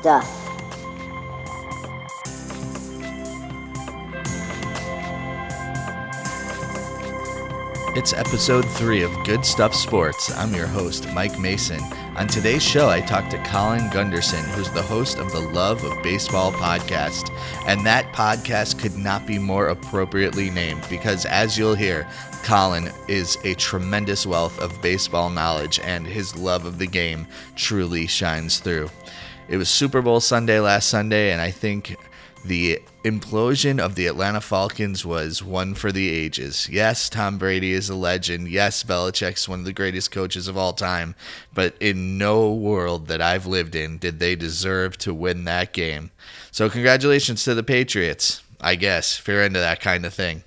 stuff. It's episode three of Good Stuff Sports. I'm your host, Mike Mason. On today's show, I talked to Colin Gunderson, who's the host of the Love of Baseball podcast. And that podcast could not be more appropriately named because, as you'll hear, Colin is a tremendous wealth of baseball knowledge and his love of the game truly shines through. It was Super Bowl Sunday last Sunday, and I think the implosion of the Atlanta Falcons was one for the ages. Yes, Tom Brady is a legend. Yes, Belichick's one of the greatest coaches of all time. But in no world that I've lived in did they deserve to win that game. So, congratulations to the Patriots, I guess, if you're into that kind of thing.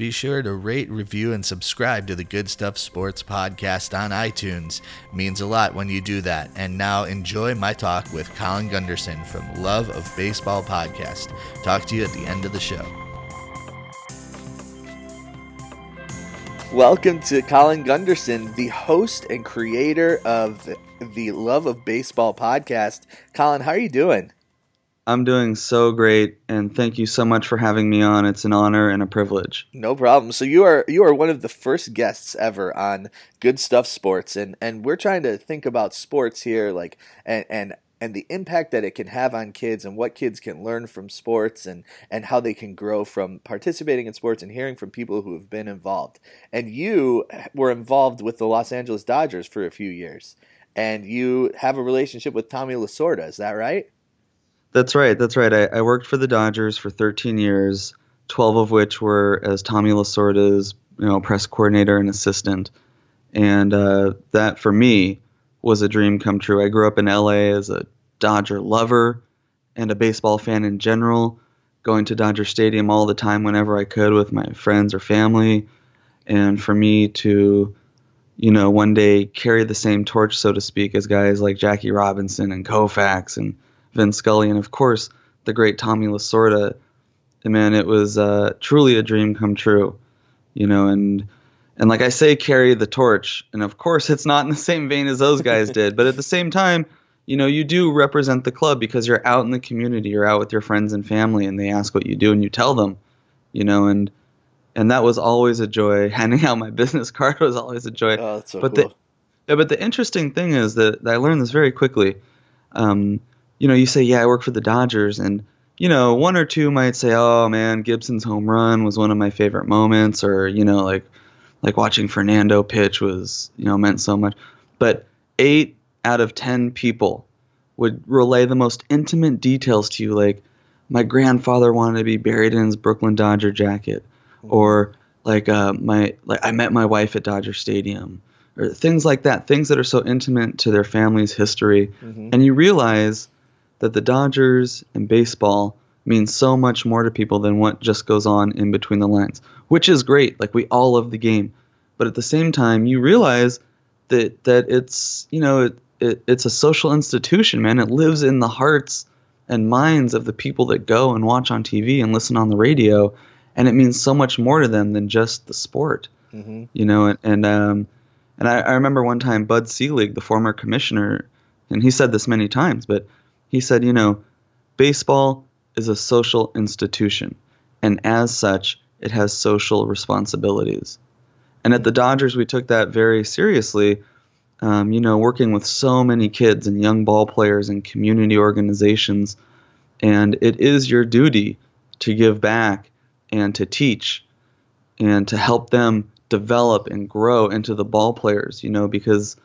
Be sure to rate, review, and subscribe to the Good Stuff Sports podcast on iTunes. It means a lot when you do that. And now enjoy my talk with Colin Gunderson from Love of Baseball podcast. Talk to you at the end of the show. Welcome to Colin Gunderson, the host and creator of the Love of Baseball podcast. Colin, how are you doing? I'm doing so great, and thank you so much for having me on. It's an honor and a privilege. No problem. So you are you are one of the first guests ever on Good Stuff Sports, and and we're trying to think about sports here, like and and and the impact that it can have on kids and what kids can learn from sports and and how they can grow from participating in sports and hearing from people who have been involved. And you were involved with the Los Angeles Dodgers for a few years, and you have a relationship with Tommy Lasorda. Is that right? That's right. That's right. I, I, worked for the Dodgers for 13 years, 12 of which were as Tommy Lasorda's you know press coordinator and assistant, and uh, that for me was a dream come true. I grew up in LA as a Dodger lover and a baseball fan in general, going to Dodger Stadium all the time whenever I could with my friends or family, and for me to you know one day carry the same torch, so to speak, as guys like Jackie Robinson and Koufax and Vin Scully, and of course the great Tommy Lasorda. And man, it was uh, truly a dream come true, you know. And and like I say, carry the torch. And of course, it's not in the same vein as those guys did, but at the same time, you know, you do represent the club because you're out in the community, you're out with your friends and family, and they ask what you do, and you tell them, you know, and and that was always a joy. Handing out my business card was always a joy. Oh, that's so but cool. the yeah, but the interesting thing is that, that I learned this very quickly. Um, you know, you say, yeah, I work for the Dodgers, and you know, one or two might say, oh man, Gibson's home run was one of my favorite moments, or you know, like like watching Fernando pitch was you know meant so much. But eight out of ten people would relay the most intimate details to you, like my grandfather wanted to be buried in his Brooklyn Dodger jacket, mm-hmm. or like uh, my like I met my wife at Dodger Stadium, or things like that, things that are so intimate to their family's history, mm-hmm. and you realize that the Dodgers and baseball means so much more to people than what just goes on in between the lines, which is great. Like we all love the game, but at the same time, you realize that that it's you know it, it, it's a social institution, man. It lives in the hearts and minds of the people that go and watch on TV and listen on the radio, and it means so much more to them than just the sport. Mm-hmm. You know, and and um, and I, I remember one time Bud Selig, the former commissioner, and he said this many times, but he said, you know, baseball is a social institution, and as such, it has social responsibilities. And at the Dodgers, we took that very seriously. Um, you know, working with so many kids and young ball players and community organizations. And it is your duty to give back and to teach and to help them develop and grow into the ball players, you know, because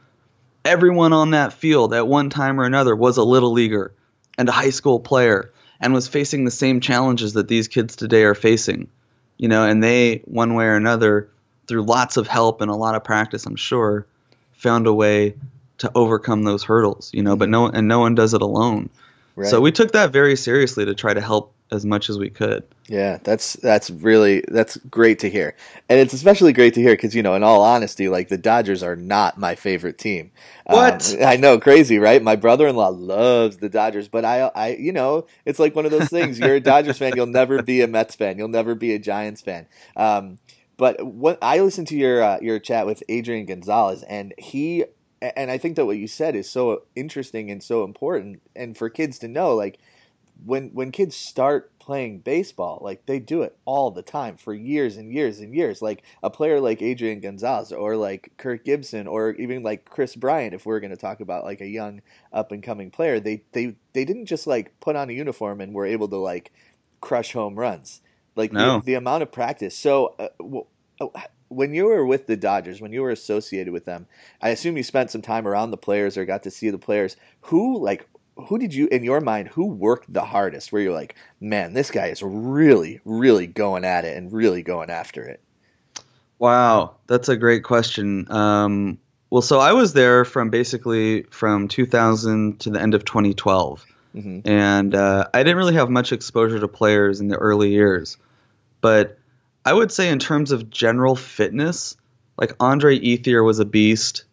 everyone on that field at one time or another was a little leaguer and a high school player and was facing the same challenges that these kids today are facing. You know, and they, one way or another, through lots of help and a lot of practice, I'm sure, found a way to overcome those hurdles. You know, but mm-hmm. no, and no one does it alone. Right. So we took that very seriously to try to help as much as we could. Yeah, that's that's really that's great to hear, and it's especially great to hear because you know, in all honesty, like the Dodgers are not my favorite team. What um, I know, crazy, right? My brother-in-law loves the Dodgers, but I, I, you know, it's like one of those things. You're a Dodgers fan, you'll never be a Mets fan, you'll never be a Giants fan. Um, but what I listened to your uh, your chat with Adrian Gonzalez, and he and I think that what you said is so interesting and so important, and for kids to know, like when when kids start playing baseball, like they do it all the time for years and years and years. Like a player like Adrian Gonzalez or like Kirk Gibson or even like Kris Bryant, if we're going to talk about like a young up and coming player, they they they didn't just like put on a uniform and were able to like crush home runs. Like no. the, the, amount of practice. So. Uh, well, oh, when you were with the Dodgers, when you were associated with them, I assume you spent some time around the players or got to see the players. Who like who did you in your mind who worked the hardest where you're like man this guy is really really going at it and really going after it wow that's a great question. Um, well so i was there from basically from 2000 to the end of 2012 mm-hmm. and uh, i didn't really have much exposure to players in the early years. But i would say in terms of general fitness like andre ethier was a beast.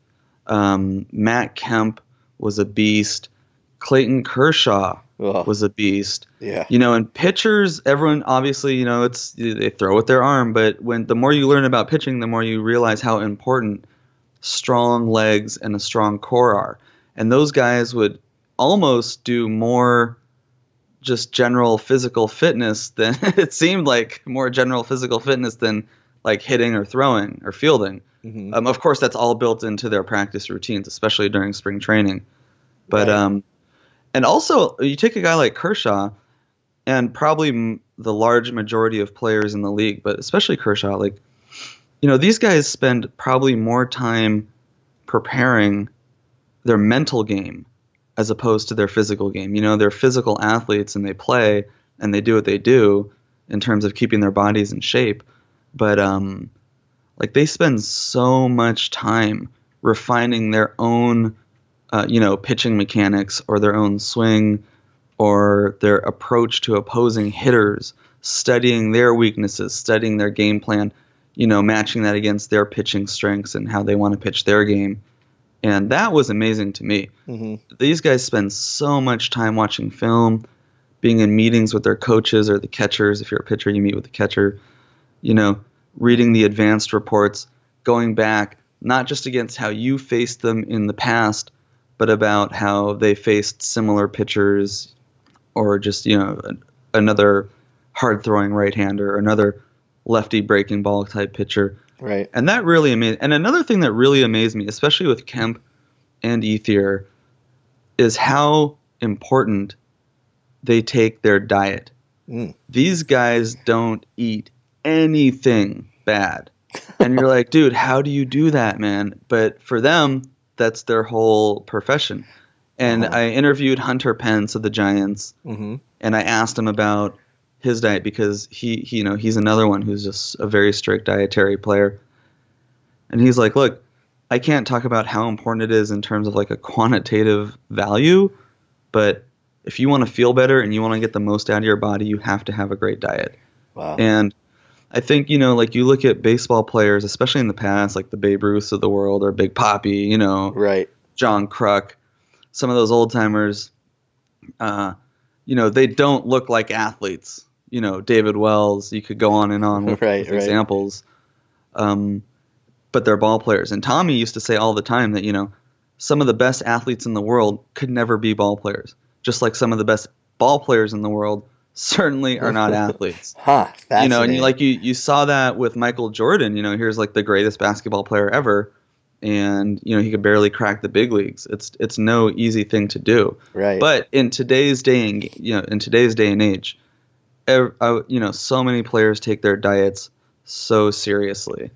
Um, matt kemp was a beast Clayton Kershaw Ugh. was a beast. Yeah. You know, and pitchers, everyone obviously, you know, it's they throw with their arm, but when the more you learn about pitching, the more you realize how important strong legs and a strong core are. And those guys would almost do more just general physical fitness than it seemed like more general physical fitness than like hitting or throwing or fielding. Mm-hmm. Um, of course, that's all built into their practice routines, especially during spring training. But right. um, and also, you take a guy like Kershaw, and probably the large majority of players in the league, but especially Kershaw, like, you know, these guys spend probably more time preparing their mental game as opposed to their physical game. You know, they're physical athletes and they play and they do what they do in terms of keeping their bodies in shape. But, um, like, they spend so much time refining their own uh, you know, pitching mechanics or their own swing or their approach to opposing hitters, studying their weaknesses, studying their game plan, you know, matching that against their pitching strengths and how they want to pitch their game. And that was amazing to me. Mm-hmm. These guys spend so much time watching film, being in meetings with their coaches or the catchers. If you're a pitcher, you meet with the catcher, you know, reading the advanced reports, going back, not just against how you faced them in the past, but about how they faced similar pitchers or just, you know, another hard throwing right hander, another lefty breaking ball type pitcher. Right. And that really amazed. And another thing that really amazed me, especially with Kemp and Ethier, is how important they take their diet. Mm. These guys don't eat anything bad. and you're like, dude, how do you do that, man? But for them, that's their whole profession. And uh-huh. I interviewed Hunter Pence of the Giants, mm-hmm. and I asked him about his diet because he, he, you know, he's another one who's just a very strict dietary player. And he's like, look, I can't talk about how important it is in terms of like a quantitative value, but if you want to feel better and you want to get the most out of your body, you have to have a great diet. Wow. And I think you know, like you look at baseball players, especially in the past, like the Babe Ruths of the world or Big Papi, you know, right? John Kruk, some of those old timers, uh, you know, they don't look like athletes. You know, David Wells. You could go on and on with, right, with right. examples. Um, but they're ball players. And Tommy used to say all the time that you know, some of the best athletes in the world could never be ball players, just like some of the best ball players in the world certainly are not athletes. huh. You know, and you, like you you saw that with Michael Jordan. You know, here's like the greatest basketball player ever, and you know he could barely crack the big leagues. It's it's no easy thing to do. Right. But in today's day and you know in today's day and age, uh, you know so many players take their diets so seriously.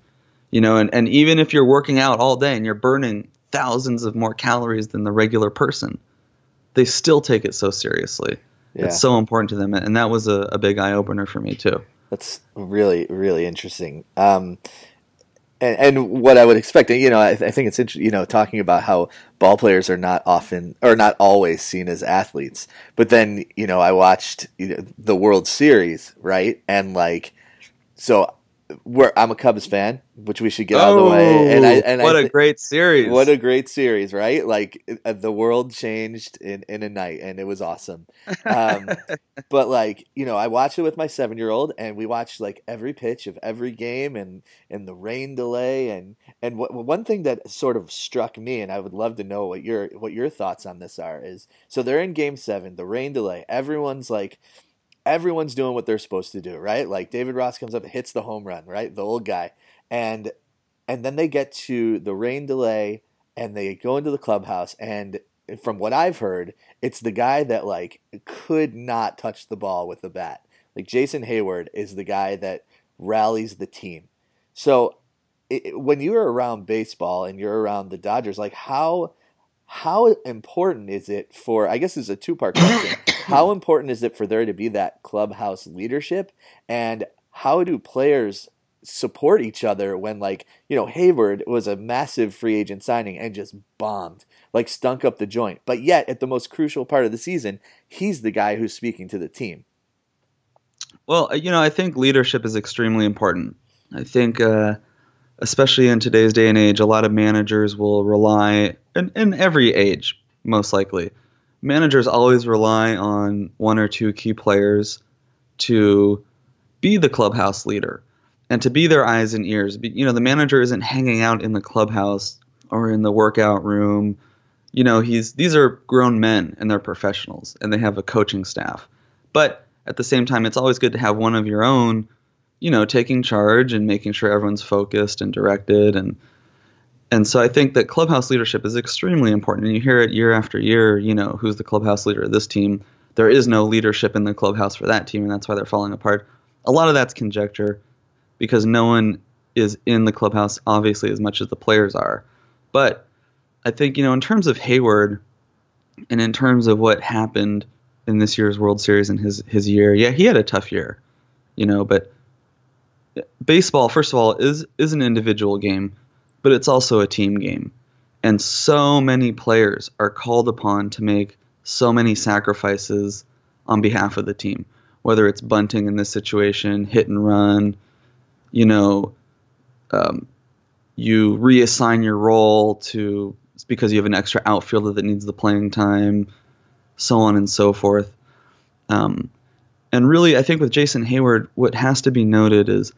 You know, and, and even if you're working out all day and you're burning thousands of more calories than the regular person, they still take it so seriously yeah. it's so important to them, and that was a, a big eye opener for me too. That's really really interesting. Um, and, and, what I would expect, you know, I, I think it's interesting, you know, talking about how ball players are not often or not always seen as athletes. But then, you know, I watched you know, the World Series, right? And like, so where I'm a Cubs fan, which we should get out of the way. And I and what I a thi- great series! what a great series, right? Like uh, the world changed in in a night, and it was awesome. Um, but like you know, I watched it with my seven year old, and we watched like every pitch of every game, and and the rain delay, and and what, one thing that sort of struck me, and I would love to know what your what your thoughts on this are, is so they're in Game Seven, the rain delay, everyone's like. Everyone's doing what they're supposed to do, right? Like David Ross comes up, hits the home run, right? The old guy, and and then they get to the rain delay, and they go into the clubhouse, and from what I've heard, it's the guy that like could not touch the ball with the bat. Like Jason Heyward is the guy that rallies the team. So it, when you're around baseball and you're around the Dodgers, like how how important is it for? I guess this is a two part question. how important is it for there to be that clubhouse leadership, and how do players support each other when like you know Heyward was a massive free agent signing and just bombed like stunk up the joint but yet at the most crucial part of the season he's the guy who's speaking to the team Well, uh, you know, I think leadership is extremely important. I think, uh, especially in today's day and age, a lot of managers will rely, in, in every age, most likely, managers always rely on one or two key players to be the clubhouse leader and to be their eyes and ears. You know, the manager isn't hanging out in the clubhouse or in the workout room. You know, he's these are grown men and they're professionals and they have a coaching staff. But at the same time, it's always good to have one of your own, you know, taking charge and making sure everyone's focused and directed and and so I think that clubhouse leadership is extremely important. And you hear it year after year, you know, who's the clubhouse leader of this team? There is no leadership in the clubhouse for that team, and that's why they're falling apart. A lot of that's conjecture because no one is in the clubhouse, obviously, as much as the players are. But I think, you know, in terms of Heyward and in terms of what happened in this year's World Series in his, his year, yeah, he had a tough year, you know, but baseball, first of all, is is an individual game, but it's also a team game. And so many players are called upon to make so many sacrifices on behalf of the team, whether it's bunting in this situation, hit and run, you know, um, you reassign your role to because you have an extra outfielder that needs the playing time, so on and so forth. Um, and really, I think with Jason Heyward, what has to be noted is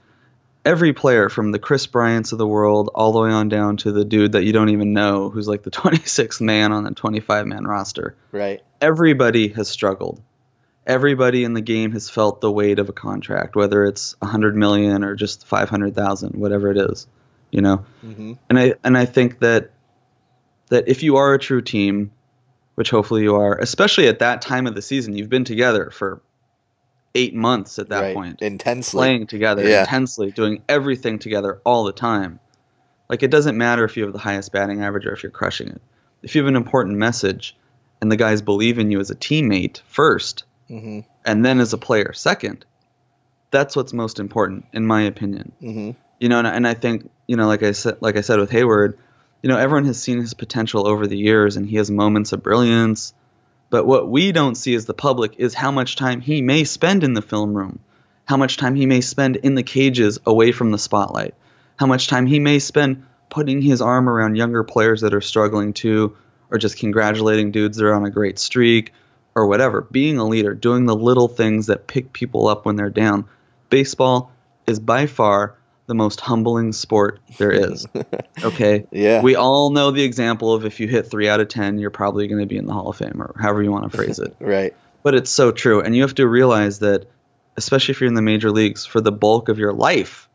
every player from the Kris Bryants of the world all the way on down to the dude that you don't even know who's like the 26th man on the 25 man roster. right Everybody has struggled. Everybody in the game has felt the weight of a contract, whether it's 100 million or just 500,000, whatever it is, you know. mm-hmm. And I and I think that that if you are a true team, which hopefully you are, especially at that time of the season, you've been together for 8 months at that right point intensely playing together Yeah. intensely, doing everything together all the time. Like it doesn't matter if you have the highest batting average or if you're crushing it. If you have an important message and the guys believe in you as a teammate first mm-hmm. and then as a player second, that's what's most important in my opinion. Mm-hmm. You know, and, and I think, you know, like I said like I said with Heyward, you know, everyone has seen his potential over the years and he has moments of brilliance. But what we don't see as the public is how much time he may spend in the film room, how much time he may spend in the cages away from the spotlight, how much time he may spend putting his arm around younger players that are struggling too, or just congratulating dudes that are on a great streak, or whatever. Being a leader, doing the little things that pick people up when they're down. Baseball is by far the most humbling sport there is. Okay? yeah We all know the example of if you hit three out of 10, you're probably going to be in the Hall of Fame, or however you want to phrase it. right But it's so true. And you have to realize that, especially if you're in the major leagues, for the bulk of your life,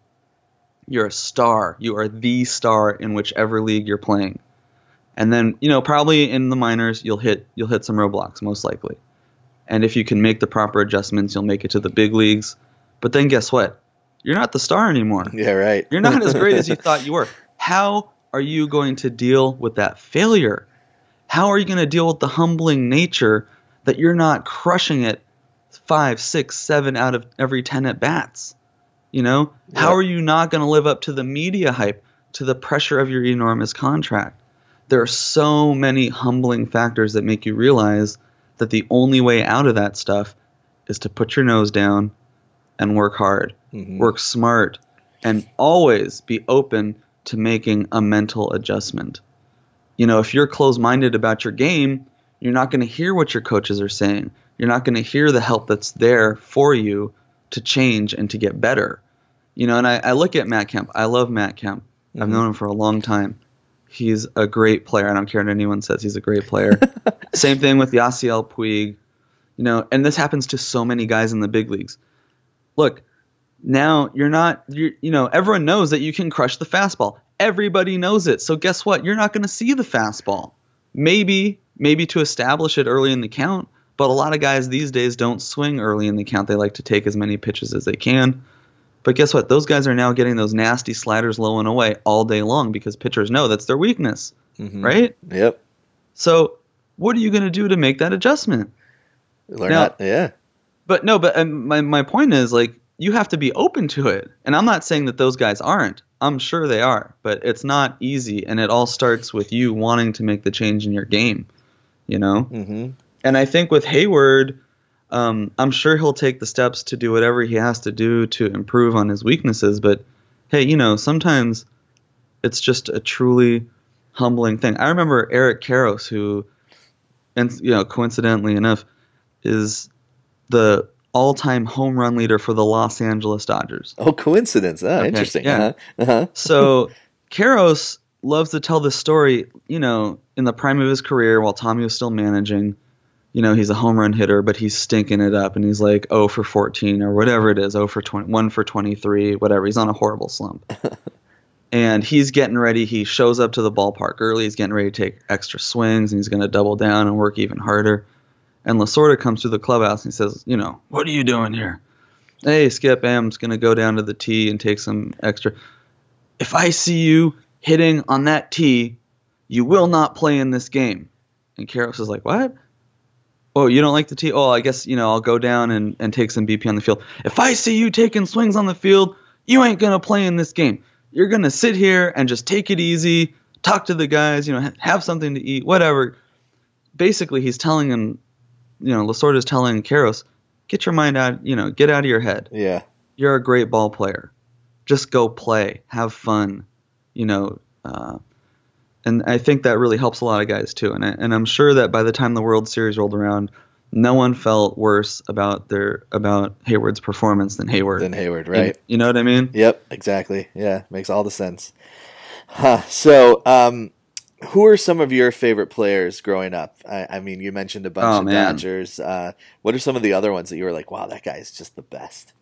you're a star. You are the star in whichever league you're playing. And then, you know, probably in the minors, you'll hit you'll hit some roadblocks, most likely. And if you can make the proper adjustments, you'll make it to the big leagues. But then guess what? You're not the star anymore. yeah right You're not as great as you thought you were. How are you going to deal with that failure? How are you going to deal with the humbling nature that you're not crushing it five, six, seven out of every 10 at bats? You know, how are you not going to live up to the media hype, to the pressure of your enormous contract? There are so many humbling factors that make you realize that the only way out of that stuff is to put your nose down and work hard Mhm. work smart, and always be open to making a mental adjustment. You know, if you're closed minded about your game, you're not going to hear what your coaches are saying. You're not going to hear the help that's there for you to change and to get better. You know, and I, I look at Matt Kemp. I love Matt Kemp. Mm-hmm. I've known him for a long time. He's a great player. I don't care what anyone says. He's a great player. Same thing with Yasiel Puig. You know, and this happens to so many guys in the big leagues. Look, now you're not you you know everyone knows that you can crush the fastball. Everybody knows it. So guess what? You're not going to see the fastball. Maybe maybe to establish it early in the count but a lot of guys these days don't swing early in the count. They like to take as many pitches as they can. But guess what? Those guys are now getting those nasty sliders low and away all day long because pitchers know that's their weakness mm-hmm. right? Yep. So what are you going to do to make that adjustment? Learn now, that, yeah but no but um, my, my point is like you have to be open to it. And I'm not saying that those guys aren't. I'm sure they are, but it's not easy, and it all starts with you wanting to make the change in your game. You know. Mm-hmm. And I think with Heyward, um, I'm sure he'll take the steps to do whatever he has to do to improve on his weaknesses. But hey, you know, sometimes it's just a truly humbling thing. I remember Eric Karros, who, and you know, coincidentally enough, is the all-time home run leader for the Los Angeles Dodgers. Oh, coincidence! Ah, okay, interesting. Yeah. Uh-huh. Uh-huh. so Karros loves to tell this story. You know, in the prime of his career, while Tommy was still managing, you know, he's a home run hitter, but he's stinking it up, and he's like 0 for 14 or whatever it is, 0 for 20, 1 for 23, whatever. He's on a horrible slump. and he's getting ready. He shows up to the ballpark early. He's getting ready to take extra swings, and he's going to double down and work even harder. And Lasorda comes to the clubhouse and he says, you know, what are you doing here? Hey, Skip, I'm going to go down to the tee and take some extra. If I see you hitting on that tee, you will not play in this game. And Karros is like, what? Oh, you don't like the tee? Oh, I guess, you know, I'll go down and, and take some BP on the field. If I see you taking swings on the field, you ain't going to play in this game. You're going to sit here and just take it easy, talk to the guys, you know, have something to eat, whatever. Basically, he's telling him you know, Lasorda is telling Karros, get your mind out, you know, get out of your head. Yeah. You're a great ball player. Just go play, have fun, you know. Uh, and I think that really helps a lot of guys too. And I, and I'm sure that by the time the World Series rolled around, no one felt worse about their about Heyward's performance than Heyward. Than Heyward, right? You, you know what I mean? Yep, exactly. Yeah, makes all the sense. Huh. So, um, who are some of your favorite players growing up? I, I mean, you mentioned a bunch oh, of man. Dodgers. Uh, what are some of the other ones that you were like, wow, that guy is just the best?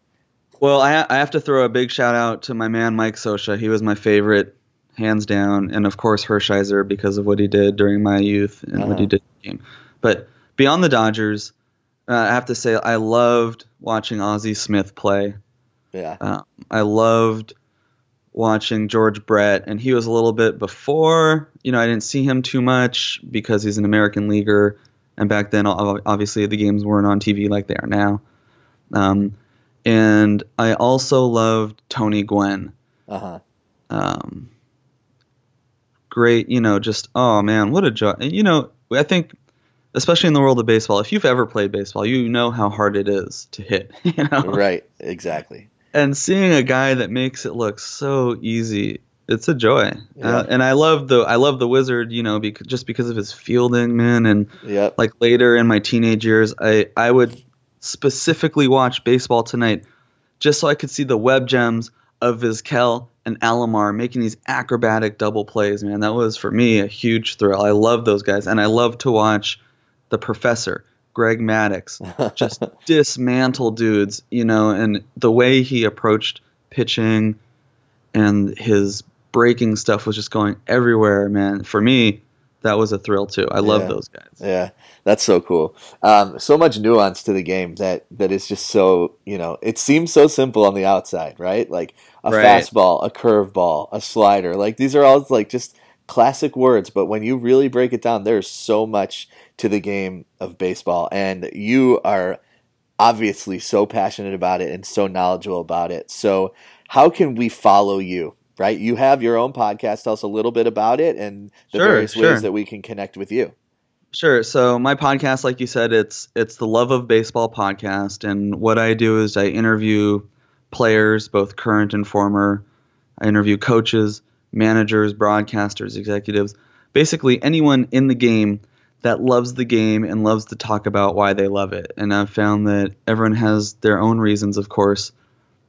Well, I, I have to throw a big shout out to my man Mike Scioscia. He was my favorite, hands down, and of course Hershiser because of what he did during my youth and uh-huh. what he uh-huh. did in the game. But beyond the Dodgers, uh, I have to say I loved watching Ozzie Smith play. Yeah, uh, I loved watching George Brett, and he was a little bit before. You know, I didn't see him too much because he's an American leaguer, and back then, obviously, the games weren't on TV like they are now. Um, and I also loved Tony Gwynn. Uh huh. Um, great, you know, just oh man, what a joy. You know, I think especially in the world of baseball, if you've ever played baseball, you know how hard it is to hit. You know? Right, exactly and seeing a guy that makes it look so easy it's a joy. Yeah. uh, and i love the i love the wizard you know because, just because of his fielding man. And yep. like later in my teenage years i i would specifically watch baseball tonight just so i could see the web gems of Vizquel and Alomar making these acrobatic double plays man. That was for me a huge thrill. I love those guys. And i love to watch the professor Greg Maddux just dismantle dudes, you know, and the way he approached pitching and his breaking stuff was just going everywhere, man. For me, that was a thrill too. I love yeah. those guys. Yeah, that's so cool. Um, so much nuance to the game that that is just so you know. It seems so simple on the outside, right? Like a right. fastball, a curveball, a slider. Like these are all like just classic words, but when you really break it down, there's so much to the game of baseball, and you are obviously so passionate about it and so knowledgeable about it. So, how can we follow you? Right, you have your own podcast. Tell us a little bit about it and the sure, various sure. ways that we can connect with you. Sure. So my podcast, like you said, it's it's the Love of Baseball podcast, and what I do is I interview players, both current and former, I interview coaches, managers, broadcasters, executives, basically anyone in the game that loves the game and loves to talk about why they love it. And I've found that everyone has their own reasons, of course,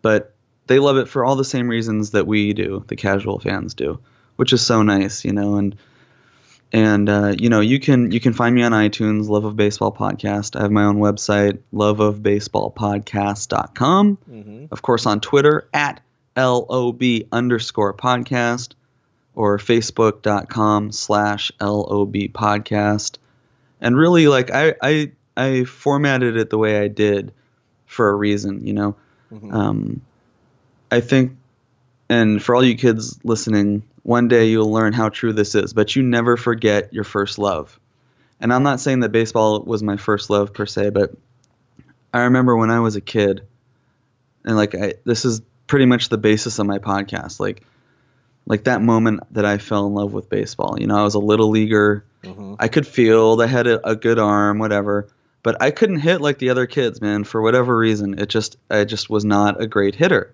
but they love it for all the same reasons that we do, the casual fans do, which is so nice, you know. And and uh, you know you can you can find me on iTunes, Love of Baseball Podcast. I have my own website, loveofbaseballpodcast.com. Mm-hmm. Of course, on Twitter at lob underscore podcast or facebook.com slash lob podcast and really like I, I i formatted it the way i did for a reason you know? Mm-hmm. um, i think and for all you kids listening one day you'll learn how true this is but you never forget your first love. And i'm not saying that baseball was my first love per se but i remember when i was a kid and like I, this is pretty much the basis of my podcast like like that moment that i fell in love with baseball. You know i was a little leaguer Mm-hmm. I could field. I had a, a, good arm, whatever. But I couldn't hit like the other kids, man. For whatever reason, it just I just was not a great hitter.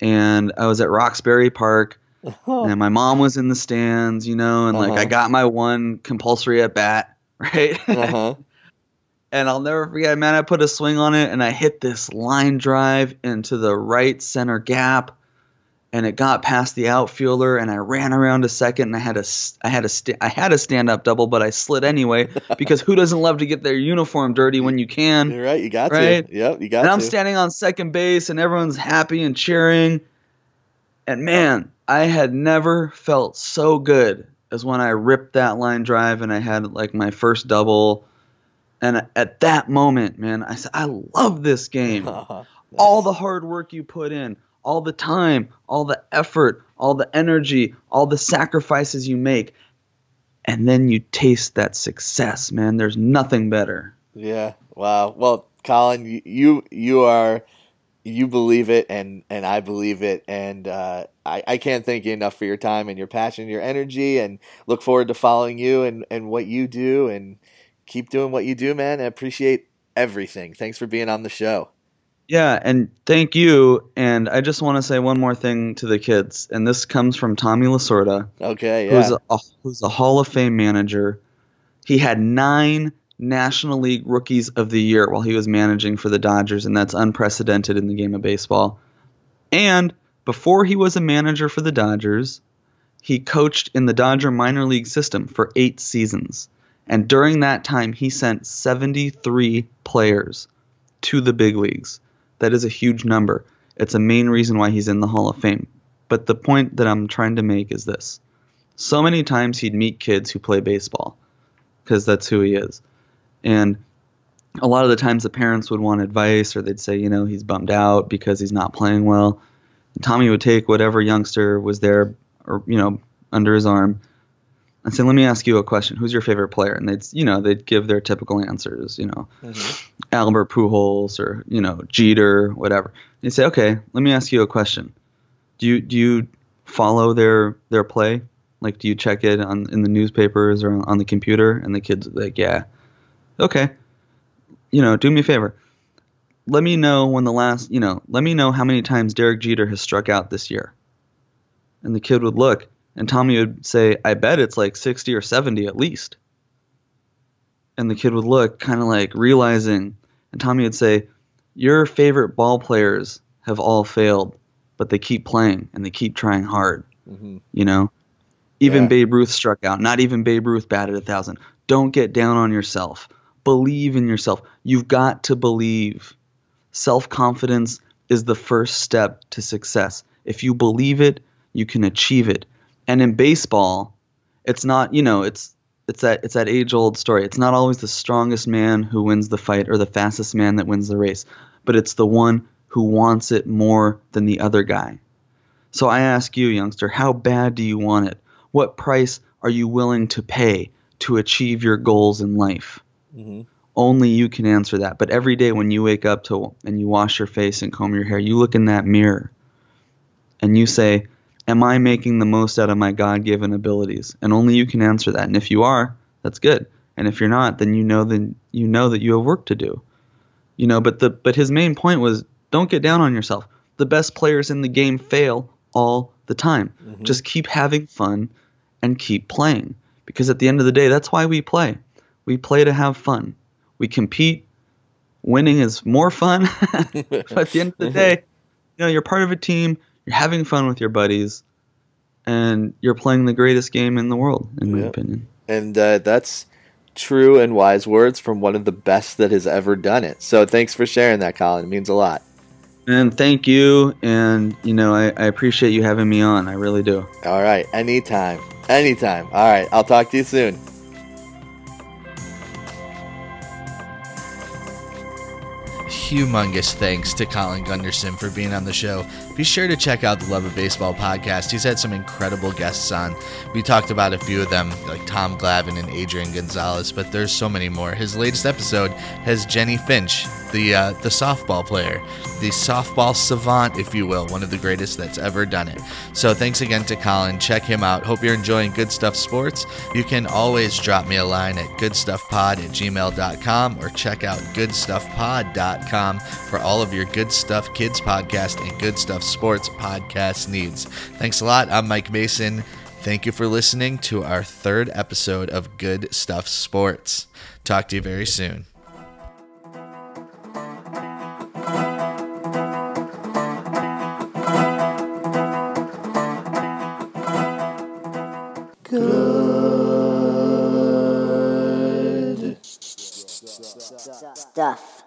And I was at Roxbury Park, and my mom was in the stands, you know, and uh-huh. like I uh-huh. got my one compulsory at bat, right? Uh-huh. and I'll never forget, man. I put a swing on it, and I hit this line drive into the right center gap and it got past the outfielder and I ran around a second and I had a I had a st- I had a stand up double but I slid anyway because who doesn't love to get their uniform dirty when you can You're right you got right? to yep you got and to. I'm standing on second base and everyone's happy and cheering and man I had never felt so good as when I ripped that line drive and I had like my first double and at that moment man I said I love this game nice. all the hard work you put in all the time, all the effort, all the energy, all the sacrifices you make. And then you taste that success, man. There's nothing better. Yeah. Wow. Well, Colin, you you are you believe it and and I believe it and uh, I, I can't thank you enough for your time and your passion, your energy and look forward to following you and, and what you do and keep doing what you do, man. I appreciate everything. Thanks for being on the show. Yeah, and thank you. And I just want to say one more thing to the kids, and this comes from Tommy Lasorda. Okay, yeah. Who's a, who's a Hall of Fame manager. He had nine National League Rookies of the Year while he was managing for the Dodgers, and that's unprecedented in the game of baseball. And before he was a manager for the Dodgers, he coached in the Dodger minor league system for eight seasons. And during that time, he sent 73 players to the big leagues. That is a huge number. It's a main reason why he's in the Hall of Fame. But the point that I'm trying to make is this. So many times he'd meet kids who play baseball because that's who he is. And a lot of the times the parents would want advice or they'd say, you know, he's bummed out because he's not playing well. And Tommy would take whatever youngster was there or, you know, under his arm and say, "Let me ask you a question. Who's your favorite player?" And they'd, you know, they'd give their typical answers. You know, mm-hmm. Albert Pujols or you know Jeter, whatever. And you say, "Okay, let me ask you a question. Do you do you follow their their play? Like, do you check it on in the newspapers or on the computer?" And the kids like, "Yeah." Okay. You know, do me a favor. Let me know when the last, you know, let me know how many times Derek Jeter has struck out this year. And the kid would look and Tommy would say, I bet it's like 60 or 70 at least. And the kid would look, kind of like realizing, and Tommy would say, Your favorite ball players have all failed, but they keep playing and they keep trying hard. Mm-hmm. You know? Even yeah. Babe Ruth struck out. Not even Babe Ruth batted a thousand. Don't get down on yourself. Believe in yourself. You've got to believe. Self confidence is the first step to success. If you believe it, you can achieve it. And in baseball, it's not, you know, it's it's that it's that age old story. It's not always the strongest man who wins the fight or the fastest man that wins the race, but it's the one who wants it more than the other guy. So I ask you, youngster, how bad do you want it? What price are you willing to pay to achieve your goals in life? Mm-hmm. Only you can answer that. But every day when you wake up to and you wash your face and comb your hair, you look in that mirror and you say, Am I making the most out of my God given abilities? And only you can answer that. And if you are, that's good. And if you're not, then you know then you know that you have work to do. You know, but the but his main point was don't get down on yourself. The best players in the game fail all the time. Mm-hmm. Just keep having fun and keep playing. Because at the end of the day, that's why we play. We play to have fun. We compete. Winning is more fun. but at the end of the mm-hmm. day, you know, you're part of a team, you're having fun with your buddies, and you're playing the greatest game in the world, in my Yeah. opinion. And uh, that's true and wise words from one of the best that has ever done it. So thanks for sharing that, Colin. It means a lot. And thank you. And, you know, I, I appreciate you having me on. I really do. All right. Anytime. Anytime. All right. I'll talk to you soon. humongous thanks to Colin Gunderson for being on the show. Be sure to check out the Love of Baseball podcast. He's had some incredible guests on. We talked about a few of them, like Tom Glavine and Adrian Gonzalez, but there's so many more. His latest episode has Jennie Finch, the uh, the softball player, the softball savant, if you will, one of the greatest that's ever done it. So thanks again to Colin. Check him out. Hope you're enjoying Good Stuff Sports. You can always drop me a line at goodstuffpod at gmail.com or check out goodstuffpod.com for all of your Good Stuff Kids podcast and Good Stuff Sports podcast needs. Thanks a lot. I'm Mike Mason. Thank you for listening to our third episode of Good Stuff Sports. Talk to you very soon. Good stuff.